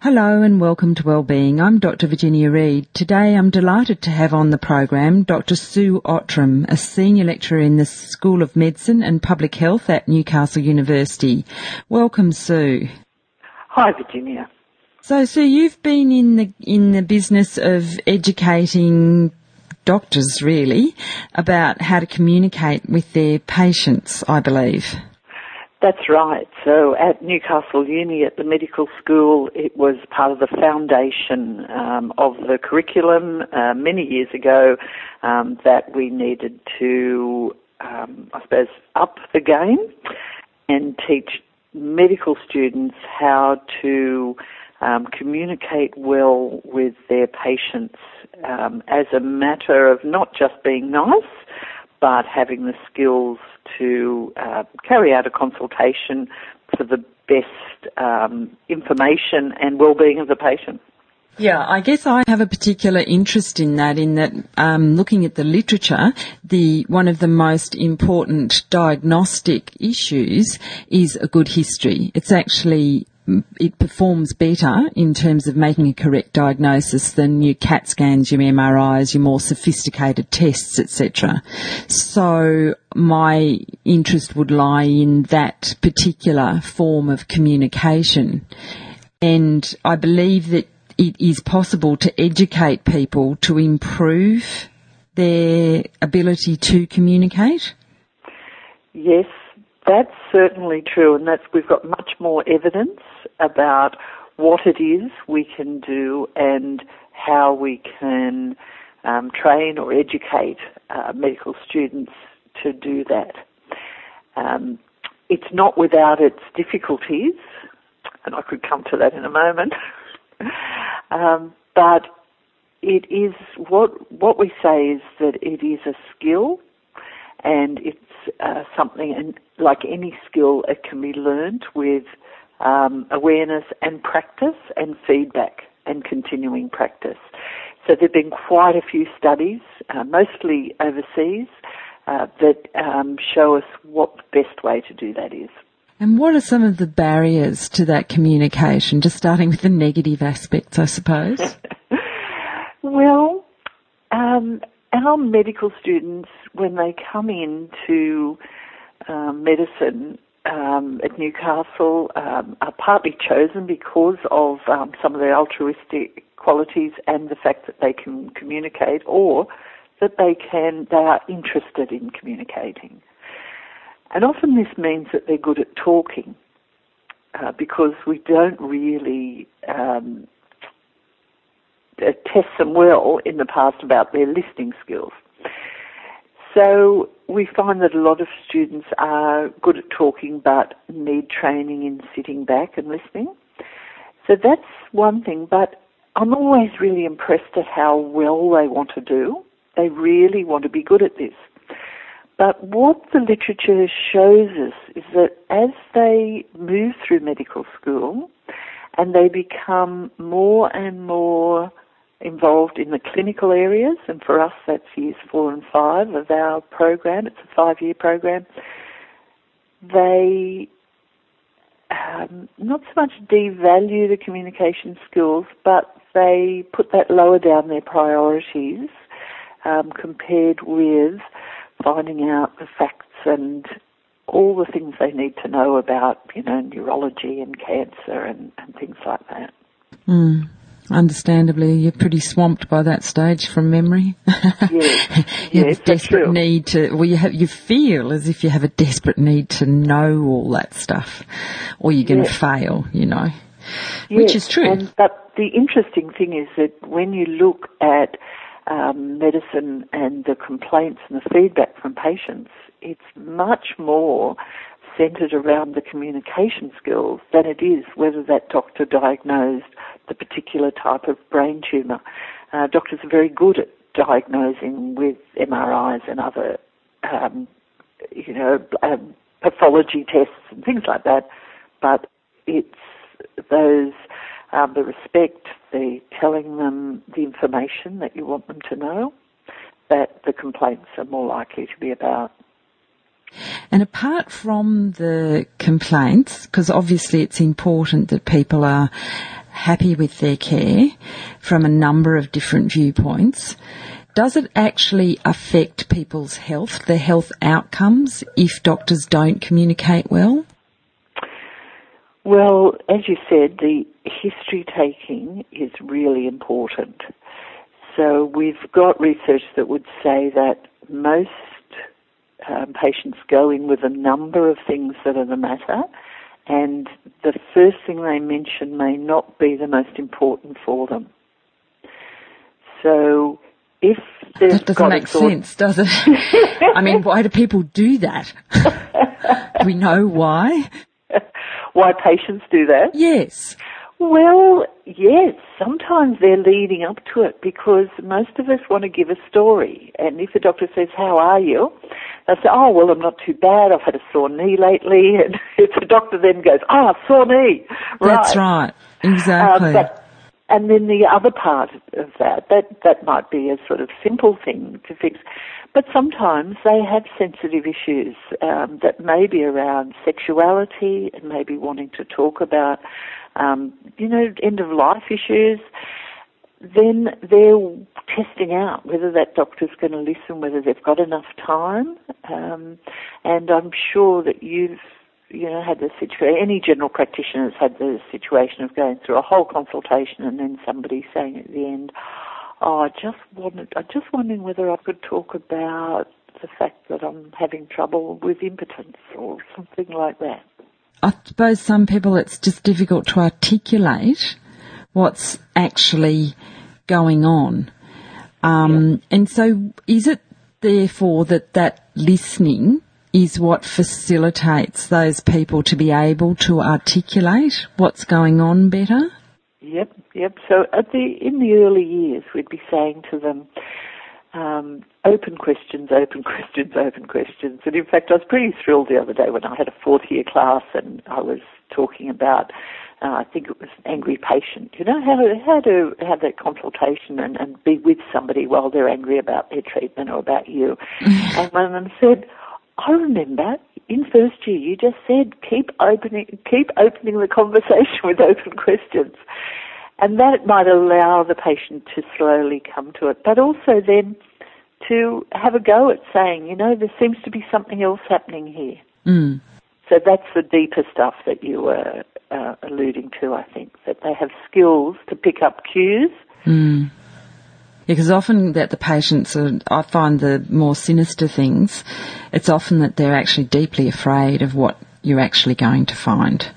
Hello and welcome to Wellbeing. I'm Dr. Virginia Reid. Today I'm delighted to have on the program Dr. Sue Outram, a senior lecturer in the School of Medicine and Public Health at Newcastle University. Welcome, Sue. Hi, Virginia. So, Sue, you've been in the in the business of educating doctors, really, about how to communicate with their patients. I believe. That's right. So at Newcastle Uni at the medical school, it was part of the foundation um, of the curriculum uh, many years ago um, that we needed to, um, I suppose, up the game and teach medical students how to um, communicate well with their patients um, as a matter of not just being nice, but having the skills to uh, carry out a consultation for the best um, information and well-being of the patient. Yeah, I guess I have a particular interest in that. In that, um, looking at the literature, the one of the most important diagnostic issues is a good history. It's actually it performs better in terms of making a correct diagnosis than your CAT scans, your MRIs, your more sophisticated tests, etc. So my interest would lie in that particular form of communication. And I believe that it is possible to educate people to improve their ability to communicate. Yes, that's certainly true, and that's we've got much more evidence about what it is we can do and how we can um, train or educate uh, medical students to do that. Um, it's not without its difficulties, and I could come to that in a moment. um, but it is what what we say is that it is a skill, and it's uh, something, and like any skill, it can be learned with um, awareness and practice and feedback and continuing practice. So there have been quite a few studies, uh, mostly overseas, uh, that um, show us what the best way to do that is. And what are some of the barriers to that communication? Just starting with the negative aspects, I suppose. well, um, our medical students, when they come into um, medicine um, at Newcastle, um, are partly chosen because of um, some of their altruistic qualities and the fact that they can communicate, or that they can they are interested in communicating. And often this means that they're good at talking, uh, because we don't really um, uh, test them well in the past about their listening skills. So we find that a lot of students are good at talking but need training in sitting back and listening. So that's one thing, but I'm always really impressed at how well they want to do. They really want to be good at this. But what the literature shows us is that as they move through medical school and they become more and more involved in the clinical areas, and for us that's years four and five of our program. It's a five-year program. They um, not so much devalue the communication skills, but they put that lower down their priorities um, compared with finding out the facts and all the things they need to know about, you know, neurology and cancer and, and things like that. Mm. Understandably, you're pretty swamped by that stage from memory. yes, you yes, have a desperate need to. Well, you have you feel as if you have a desperate need to know all that stuff, or you're going to yes. fail. You know, which is true. And, but the interesting thing is that when you look at um, medicine and the complaints and the feedback from patients, it's much more centered around the communication skills than it is whether that doctor diagnosed the particular type of brain tumour. Uh, doctors are very good at diagnosing with MRIs and other, um, you know, um, pathology tests and things like that, but it's those, um, the respect, the telling them the information that you want them to know, that the complaints are more likely to be about. And apart from the complaints, because obviously it's important that people are happy with their care from a number of different viewpoints, does it actually affect people's health, their health outcomes, if doctors don't communicate well? Well, as you said, the history taking is really important. So we've got research that would say that most um, patients go in with a number of things that are the matter, and the first thing they mention may not be the most important for them. So if that doesn't make sense, does it? I mean, why do people do that? do we know why? why patients do that? Yes. Well, yes, sometimes they're leading up to it because most of us want to give a story. And if the doctor says, how are you? They'll say, oh, well, I'm not too bad. I've had a sore knee lately. And if the doctor then goes, ah, oh, sore knee. That's right. Exactly. Uh, but, and then the other part of that, that, that might be a sort of simple thing to fix. But sometimes they have sensitive issues um, that may be around sexuality and maybe wanting to talk about, um, you know, end of life issues. Then they're testing out whether that doctor's going to listen, whether they've got enough time. Um, and I'm sure that you've you know, had the situation, any general practitioner has had the situation of going through a whole consultation and then somebody saying at the end, Oh, I just wanted, I just wondering whether I could talk about the fact that I'm having trouble with impotence or something like that. I suppose some people it's just difficult to articulate what's actually going on. Um, yeah. And so is it therefore that that listening is what facilitates those people to be able to articulate what's going on better? Yep, yep. So at the in the early years, we'd be saying to them, um, open questions, open questions, open questions. And in fact, I was pretty thrilled the other day when I had a fourth year class and I was talking about, uh, I think it was an angry patient. You know, how to, how to have that consultation and, and be with somebody while they're angry about their treatment or about you. and one of them said, I remember in first year you just said keep opening keep opening the conversation with open questions. And that might allow the patient to slowly come to it, but also then to have a go at saying, you know, there seems to be something else happening here. Mm. So that's the deeper stuff that you were uh, alluding to, I think, that they have skills to pick up cues. Mm. Because often that the patients are, I find the more sinister things, it's often that they're actually deeply afraid of what you're actually going to find.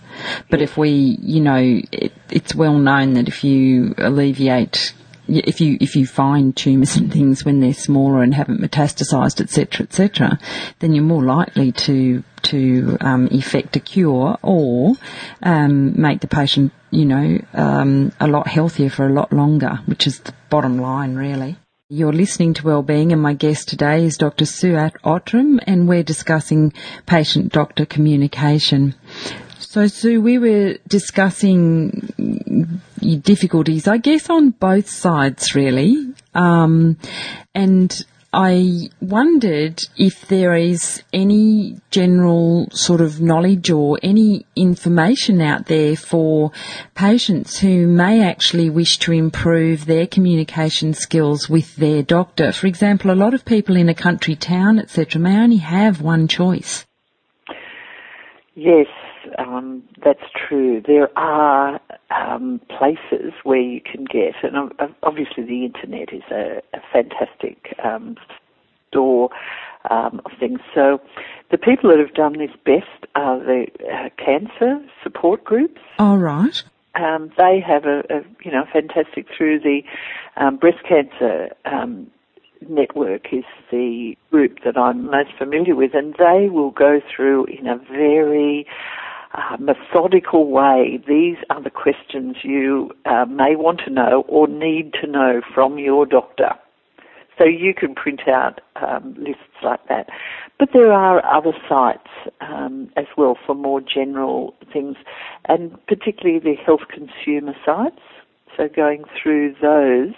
But if we, you know, it, it's well known that if you alleviate, if you if you find tumours and things when they're smaller and haven't metastasised, etc., etc., then you're more likely to to um, effect a cure or um, make the patient you know, um, a lot healthier for a lot longer, which is the bottom line, really. You're listening to Wellbeing, and my guest today is Dr. Sue Outram, and we're discussing patient-doctor communication. So, Sue, we were discussing difficulties, I guess, on both sides, really. Um, and I wondered if there is any general sort of knowledge or any information out there for patients who may actually wish to improve their communication skills with their doctor. For example, a lot of people in a country town, etc., may only have one choice. Yes, um, that's true. There are um, places where you can get, and obviously the internet is a, a fantastic um, store um, of things. So the people that have done this best are the uh, cancer support groups. All right. Um, they have a, a, you know fantastic through the um, breast cancer um, network is the group that I'm most familiar with, and they will go through in a very methodical way. These are the questions you uh, may want to know or need to know from your doctor. So you can print out um, lists like that. But there are other sites um, as well for more general things, and particularly the health consumer sites. So going through those.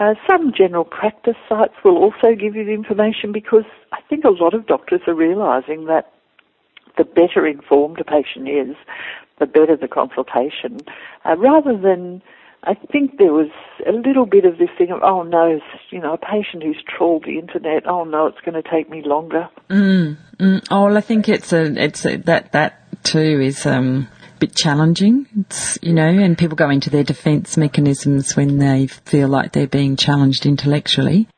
Uh, some general practice sites will also give you the information because I think a lot of doctors are realizing that the better informed a patient is, the better the consultation, uh, rather than I think there was a little bit of this thing of, oh no, you know, a patient who's trawled the internet, oh no, it's going to take me longer. Mm, mm. Oh, well, I think it's a, it's a, that, that too is, um, a bit challenging. It's, you know, and people go into their defence mechanisms when they feel like they're being challenged intellectually.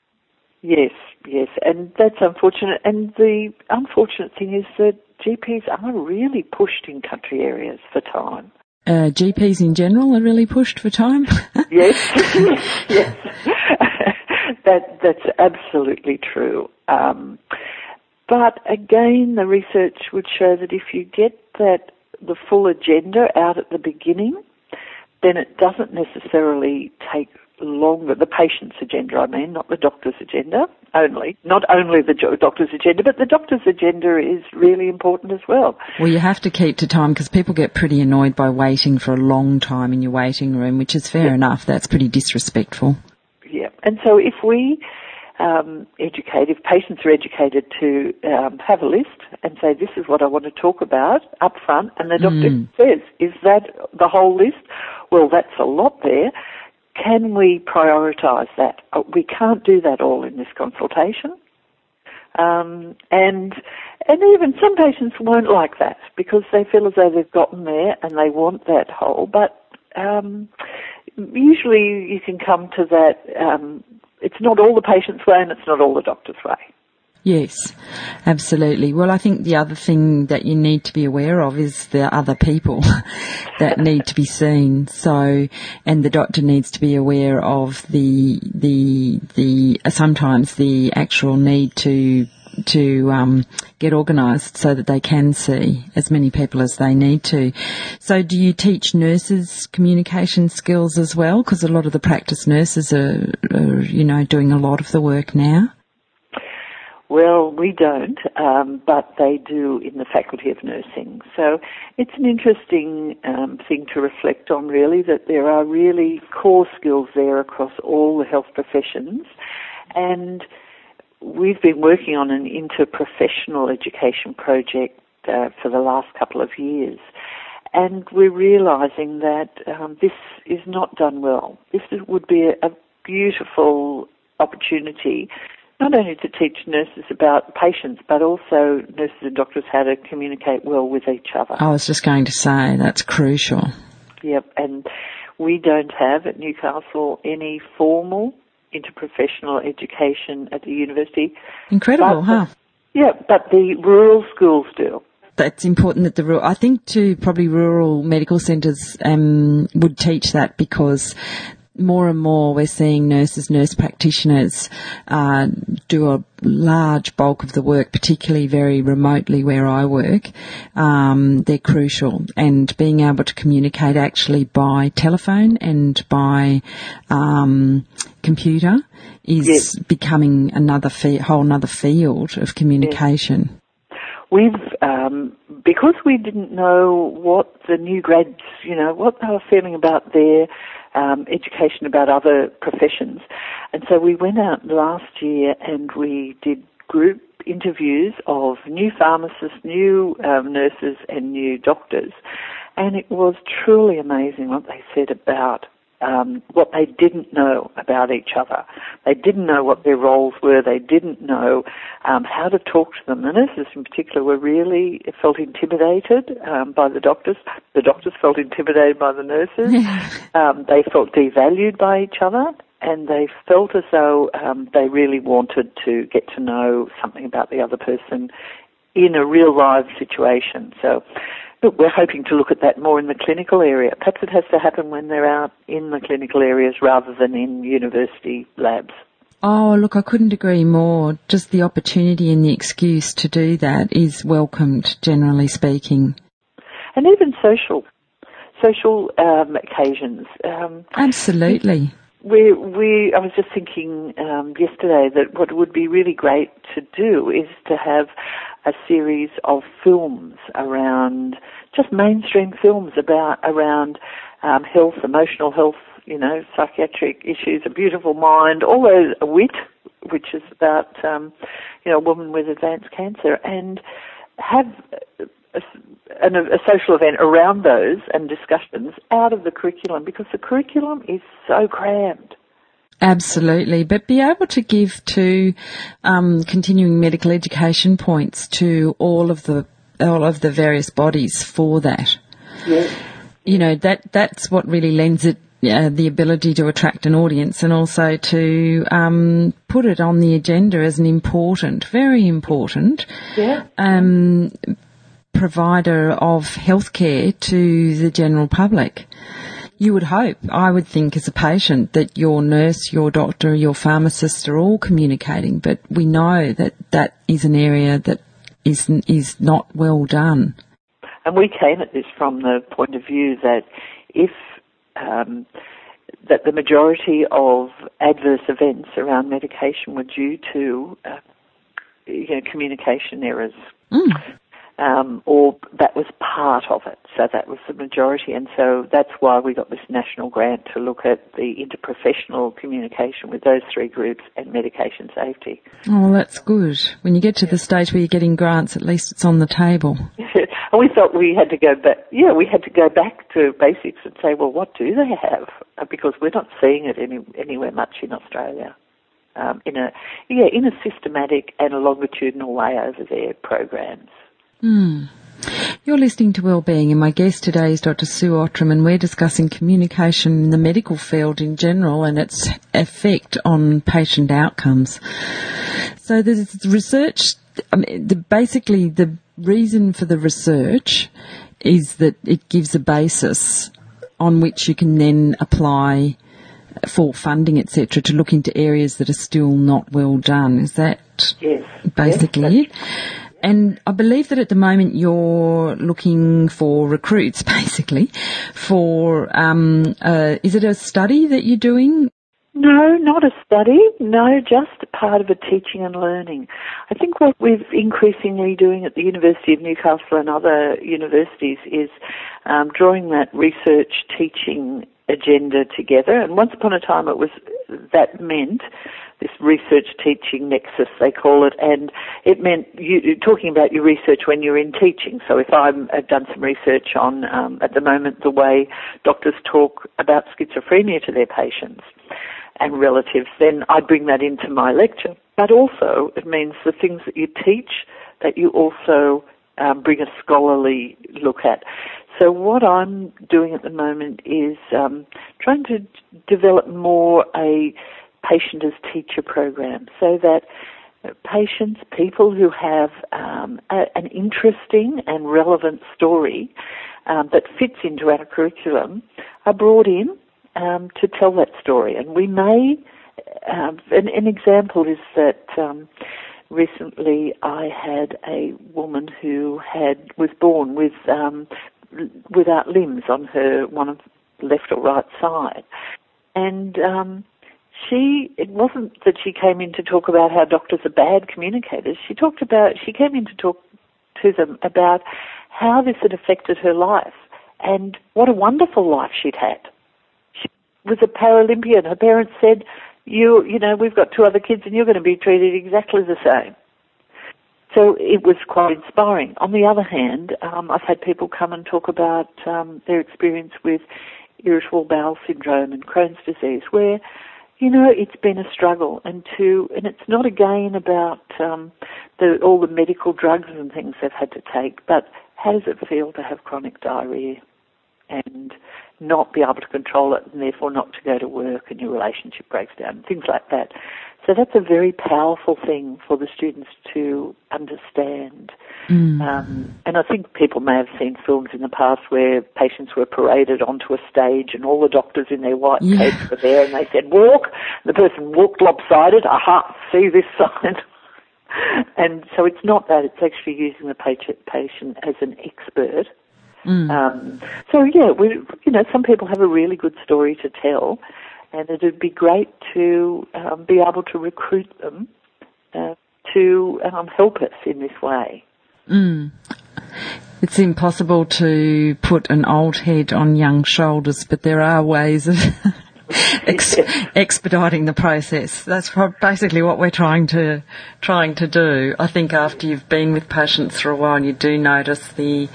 Yes, yes, and that's unfortunate. And the unfortunate thing is that GPs are really pushed in country areas for time uh, GPs in general are really pushed for time. yes, yes, that that's absolutely true. Um, but again, the research would show that if you get that the full agenda out at the beginning, then it doesn't necessarily take longer, the patient's agenda, I mean, not the doctor's agenda only. Not only the doctor's agenda, but the doctor's agenda is really important as well. Well, you have to keep to time because people get pretty annoyed by waiting for a long time in your waiting room, which is fair yeah. enough. That's pretty disrespectful. Yeah. And so if we um, educate, if patients are educated to um, have a list and say, this is what I want to talk about up front, and the doctor mm. says, is that the whole list? Well, that's a lot there can we prioritise that? Uh, we can't do that all in this consultation. Um, and and even some patients won't like that because they feel as though they've gotten there and they want that whole. But um, usually you can come to that. Um, it's not all the patient's way and it's not all the doctor's way. Yes, absolutely. Well, I think the other thing that you need to be aware of is the other people that need to be seen. So, and the doctor needs to be aware of the, the, the, uh, sometimes the actual need to to um, get organised so that they can see as many people as they need to. So, do you teach nurses communication skills as well? Because a lot of the practice nurses are, are, you know, doing a lot of the work now. Well, we don't, um, but they do in the Faculty of Nursing. So it's an interesting um, thing to reflect on, really, that there are really core skills there across all the health professions. And we've been working on an interprofessional education project uh, for the last couple of years. And we're realizing that um, this is not done well. This would be a, a beautiful opportunity not only to teach nurses about patients, but also nurses and doctors how to communicate well with each other. I was just going to say that's crucial. Yep, and we don't have at Newcastle any formal interprofessional education at the university. Incredible, but, huh? Yeah, but the rural schools do that's important that the rural, I think too, probably rural medical centres um, would teach that because more and more we're seeing nurses, nurse practitioners uh, do a large bulk of the work, particularly very remotely where I work. Um, they're crucial, and being able to communicate actually by telephone and by um, computer is yes. becoming another fe- whole another field of communication. Yes. We've um, because we didn't know what the new grads, you know, what they were feeling about their um, education about other professions. And so we went out last year and we did group interviews of new pharmacists, new um, nurses, and new doctors. And it was truly amazing what they said about um, what they didn't know about each other. They didn't know what their roles were. They didn't know um, how to talk to them. The nurses, in particular, were really felt intimidated um, by the doctors. The doctors felt intimidated by the nurses. Um, they felt devalued by each other, and they felt as though um, they really wanted to get to know something about the other person in a real live situation. So Look, we're hoping to look at that more in the clinical area. Perhaps it has to happen when they're out in the clinical areas rather than in university labs. Oh, look, I couldn't agree more. Just the opportunity and the excuse to do that is welcomed, generally speaking. And even social, social um, occasions. Um, Absolutely. We, we, I was just thinking um, yesterday that what would be really great to do is to have a series of films around just mainstream films about around um, health, emotional health, you know, psychiatric issues, a beautiful mind, all those wit, which is about um, you know a woman with advanced cancer, and have a, an, a social event around those and discussions out of the curriculum because the curriculum is so crammed. Absolutely, but be able to give to um, continuing medical education points to all of the all of the various bodies for that. Yes. You know that that's what really lends it uh, the ability to attract an audience and also to um, put it on the agenda as an important, very important, yeah. um, provider of healthcare to the general public. You would hope, I would think as a patient, that your nurse, your doctor, your pharmacist are all communicating, but we know that that is an area that is, is not well done. And we came at this from the point of view that if um, that the majority of adverse events around medication were due to uh, you know, communication errors. Mm um, or that was part of it. So that was the majority, and so that's why we got this national grant to look at the interprofessional communication with those three groups and medication safety. Oh, that's good. When you get to the stage where you're getting grants, at least it's on the table. and we thought we had to go back. Yeah, we had to go back to basics and say, well, what do they have? Uh, because we're not seeing it any, anywhere much in Australia. Um, in a yeah, in a systematic and a longitudinal way over their programs. Mm. You're listening to Wellbeing and my guest today is Dr. Sue Outram and we're discussing communication in the medical field in general and its effect on patient outcomes. So there's research, I mean, the, basically the reason for the research is that it gives a basis on which you can then apply for funding, etc., to look into areas that are still not well done. Is that yes. basically yes, it? And I believe that at the moment you're looking for recruits, basically, for, um, uh, is it a study that you're doing? No, not a study. No, just part of a teaching and learning. I think what we're increasingly doing at the University of Newcastle and other universities is um, drawing that research teaching agenda together. And once upon a time, it was that meant this research teaching nexus they call it, and it meant you talking about your research when you're in teaching. So if I'm, I've done some research on um, at the moment the way doctors talk about schizophrenia to their patients and relatives, then I bring that into my lecture. But also it means the things that you teach that you also um, bring a scholarly look at. So what I'm doing at the moment is um, trying to develop more a patient as teacher program so that patients, people who have um, a, an interesting and relevant story um, that fits into our curriculum are brought in um, to tell that story. And we may, um, an, an, example is that um, recently I had a woman who had was born with um, without limbs on her one of left or right side, and um, she it wasn't that she came in to talk about how doctors are bad communicators. She talked about she came in to talk to them about how this had affected her life and what a wonderful life she'd had. She was a Paralympian. Her parents said, "You, you know, we've got two other kids, and you're going to be treated exactly the same." So it was quite inspiring. On the other hand, um, I've had people come and talk about um, their experience with irritable bowel syndrome and Crohn's disease, where you know it's been a struggle, and to and it's not again about um, the, all the medical drugs and things they've had to take, but how does it feel to have chronic diarrhea and not be able to control it, and therefore not to go to work, and your relationship breaks down, things like that. So that's a very powerful thing for the students to understand. Mm. Um, and I think people may have seen films in the past where patients were paraded onto a stage and all the doctors in their white yeah. coats were there and they said, walk. The person walked lopsided. Aha, see this sign. and so it's not that, it's actually using the patient as an expert. Mm. Um, so yeah, we, you know, some people have a really good story to tell, and it would be great to um, be able to recruit them uh, to um, help us in this way. Mm. It's impossible to put an old head on young shoulders, but there are ways of ex- expediting the process. That's basically what we're trying to trying to do. I think after you've been with patients for a while, you do notice the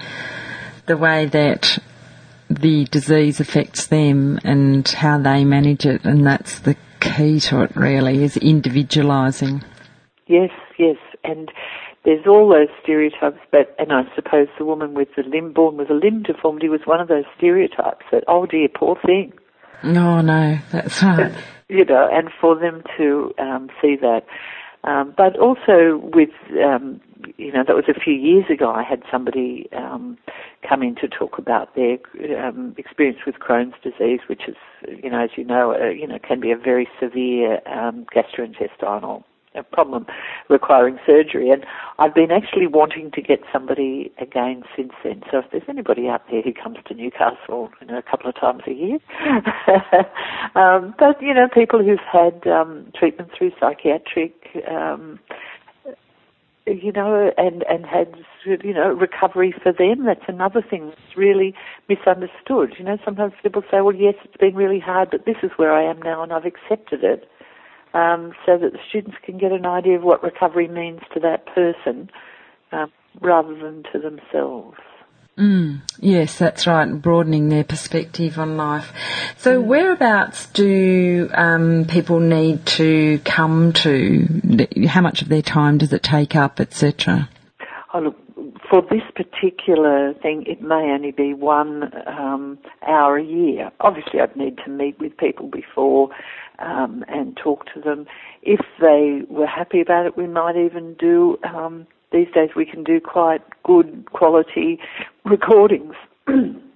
the way that the disease affects them and how they manage it, and that's the key to it really, is individualising. Yes, yes, and there's all those stereotypes, but, and I suppose the woman with the limb, born with a limb deformity was one of those stereotypes that, oh dear, poor thing. Oh no, that's right. you know, and for them to um, see that. Um, but also with, um, you know, that was a few years ago. I had somebody um, come in to talk about their um, experience with Crohn's disease, which is, you know, as you know, uh, you know, can be a very severe um, gastrointestinal problem requiring surgery. And I've been actually wanting to get somebody again since then. So if there's anybody out there who comes to Newcastle, you know, a couple of times a year, um, but you know, people who've had um, treatment through psychiatric. Um, you know, and and had you know recovery for them. That's another thing that's really misunderstood. You know, sometimes people say, "Well, yes, it's been really hard, but this is where I am now, and I've accepted it." um, so that the students can get an idea of what recovery means to that person um, rather than to themselves. Mm, yes, that's right, broadening their perspective on life. So, mm. whereabouts do um, people need to come to? How much of their time does it take up, etc.? Oh, look, for this particular thing, it may only be one um, hour a year. Obviously, I'd need to meet with people before um, and talk to them. If they were happy about it, we might even do. These days, we can do quite good quality recordings.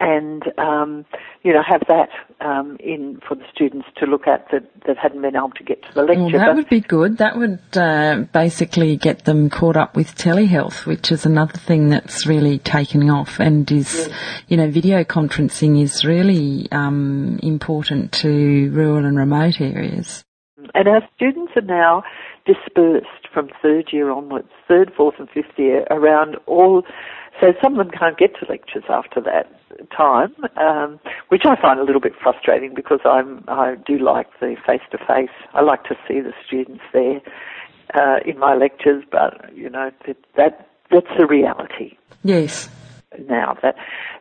and um, you know have that um, in for the students to look at that, that hadn't been able to get to the lecture. Well, that but would be good. That would uh, basically get them caught up with telehealth, which is another thing that's really taken off and is, yes. you know, video conferencing is really um, important to rural and remote areas. And our students are now dispersed from third year onwards, third, fourth, and fifth year around all. So some of them can't get to lectures after that time, um, which I find a little bit frustrating because I'm I do like the face to face. I like to see the students there uh, in my lectures, but you know that, that that's the reality. Yes. Now that,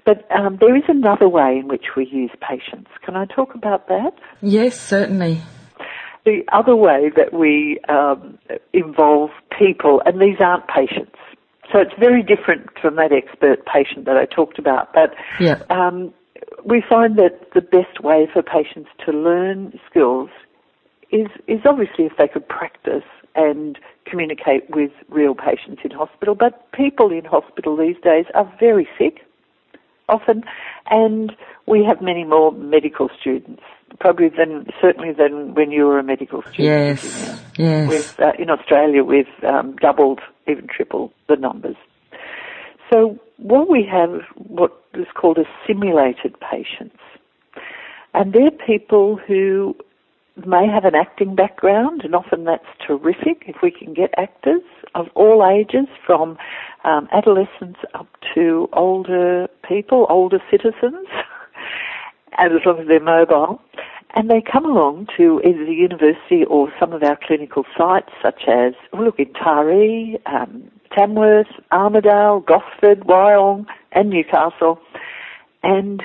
but um, there is another way in which we use patients. Can I talk about that? Yes, certainly. The other way that we um, involve people, and these aren't patients, so it's very different from that expert patient that I talked about. But yeah. um, we find that the best way for patients to learn skills is is obviously if they could practice and communicate with real patients in hospital. But people in hospital these days are very sick often, and we have many more medical students, probably than certainly than when you were a medical student. Yes, yes. With, uh, in Australia, we've um, doubled, even tripled the numbers. So what we have, what is called a simulated patients, and they're people who may have an acting background, and often that's terrific if we can get actors of all ages, from um, adolescents up to older people, older citizens, and as long as they're mobile. And they come along to either the university or some of our clinical sites, such as, oh, look, in Taree, um, Tamworth, Armidale, Gosford, Wyong, and Newcastle, and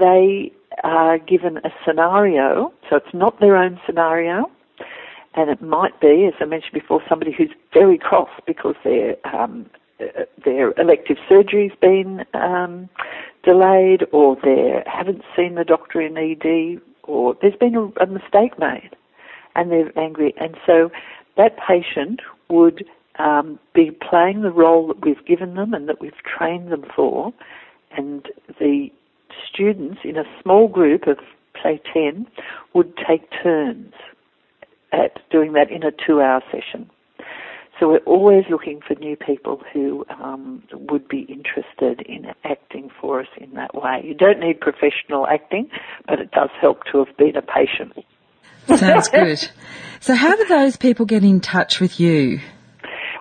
they are given a scenario, so it's not their own scenario, and it might be, as I mentioned before, somebody who's very cross because their um, their elective surgery's been um, delayed, or they haven't seen the doctor in ED, or there's been a, a mistake made, and they're angry, and so that patient would um, be playing the role that we've given them and that we've trained them for, and the students in a small group of, say, 10 would take turns at doing that in a two hour session. So we're always looking for new people who um, would be interested in acting for us in that way. You don't need professional acting, but it does help to have been a patient. Sounds good. So how do those people get in touch with you?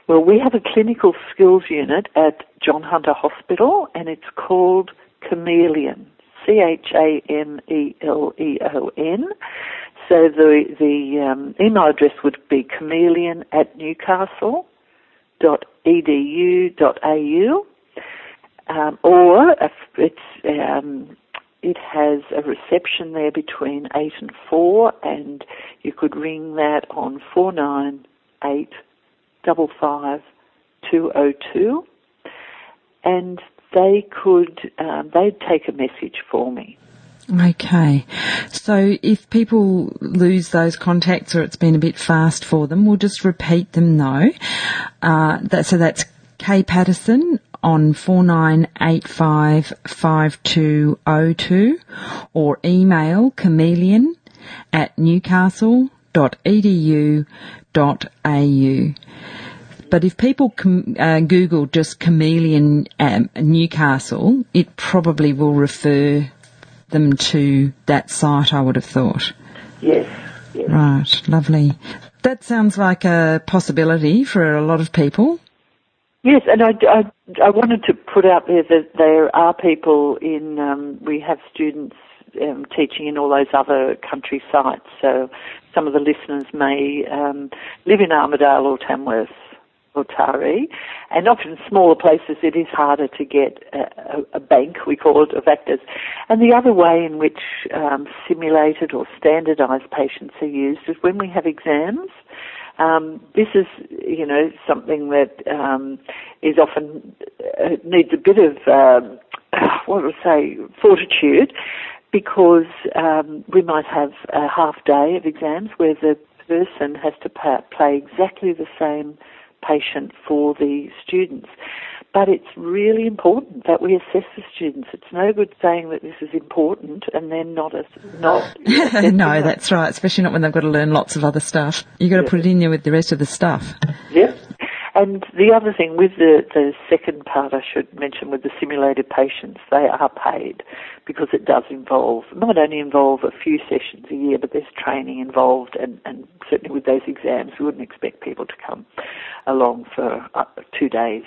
Well, we have a clinical skills unit at John Hunter Hospital and it's called Chameleon. C-H-A-M-E-L-E-O-N. So the, the um, email address would be chameleon at newcastle.edu.au. Um, or if it's um, it has a reception there between eight and four, and you could ring that on four nine eight double five two o oh two, and they could um, they'd take a message for me. Okay. So if people lose those contacts or it's been a bit fast for them, we'll just repeat them though. Uh, that, so that's Kay Patterson on 49855202 or email chameleon at newcastle.edu.au. But if people uh, Google just chameleon um, Newcastle, it probably will refer them to that site, I would have thought. Yes. yes. Right, lovely. That sounds like a possibility for a lot of people. Yes, and I, I, I wanted to put out there that there are people in, um, we have students um, teaching in all those other country sites, so some of the listeners may um, live in Armidale or Tamworth or Taree, and often smaller places it is harder to get a, a, bank, we call it, of actors. And the other way in which um, simulated or standardised patients are used is when we have exams. Um, this is, you know, something that um, is often uh, needs a bit of um, what would say fortitude, because um, we might have a half day of exams where the person has to play exactly the same patient for the students. But it's really important that we assess the students. It's no good saying that this is important and then not as not. no, that's right. Especially not when they've got to learn lots of other stuff. You've got to put it in there with the rest of the stuff. Yes. And the other thing with the, the second part I should mention with the simulated patients, they are paid because it does involve, not only involve a few sessions a year, but there's training involved and, and certainly with those exams we wouldn't expect people to come along for two days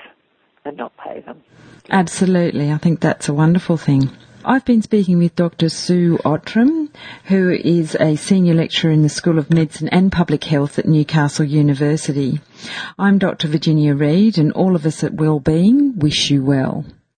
and not pay them. Absolutely. I think that's a wonderful thing. I've been speaking with Dr. Sue Outram, who is a senior lecturer in the School of Medicine and Public Health at Newcastle University. I'm Dr. Virginia Reid and all of us at Wellbeing wish you well.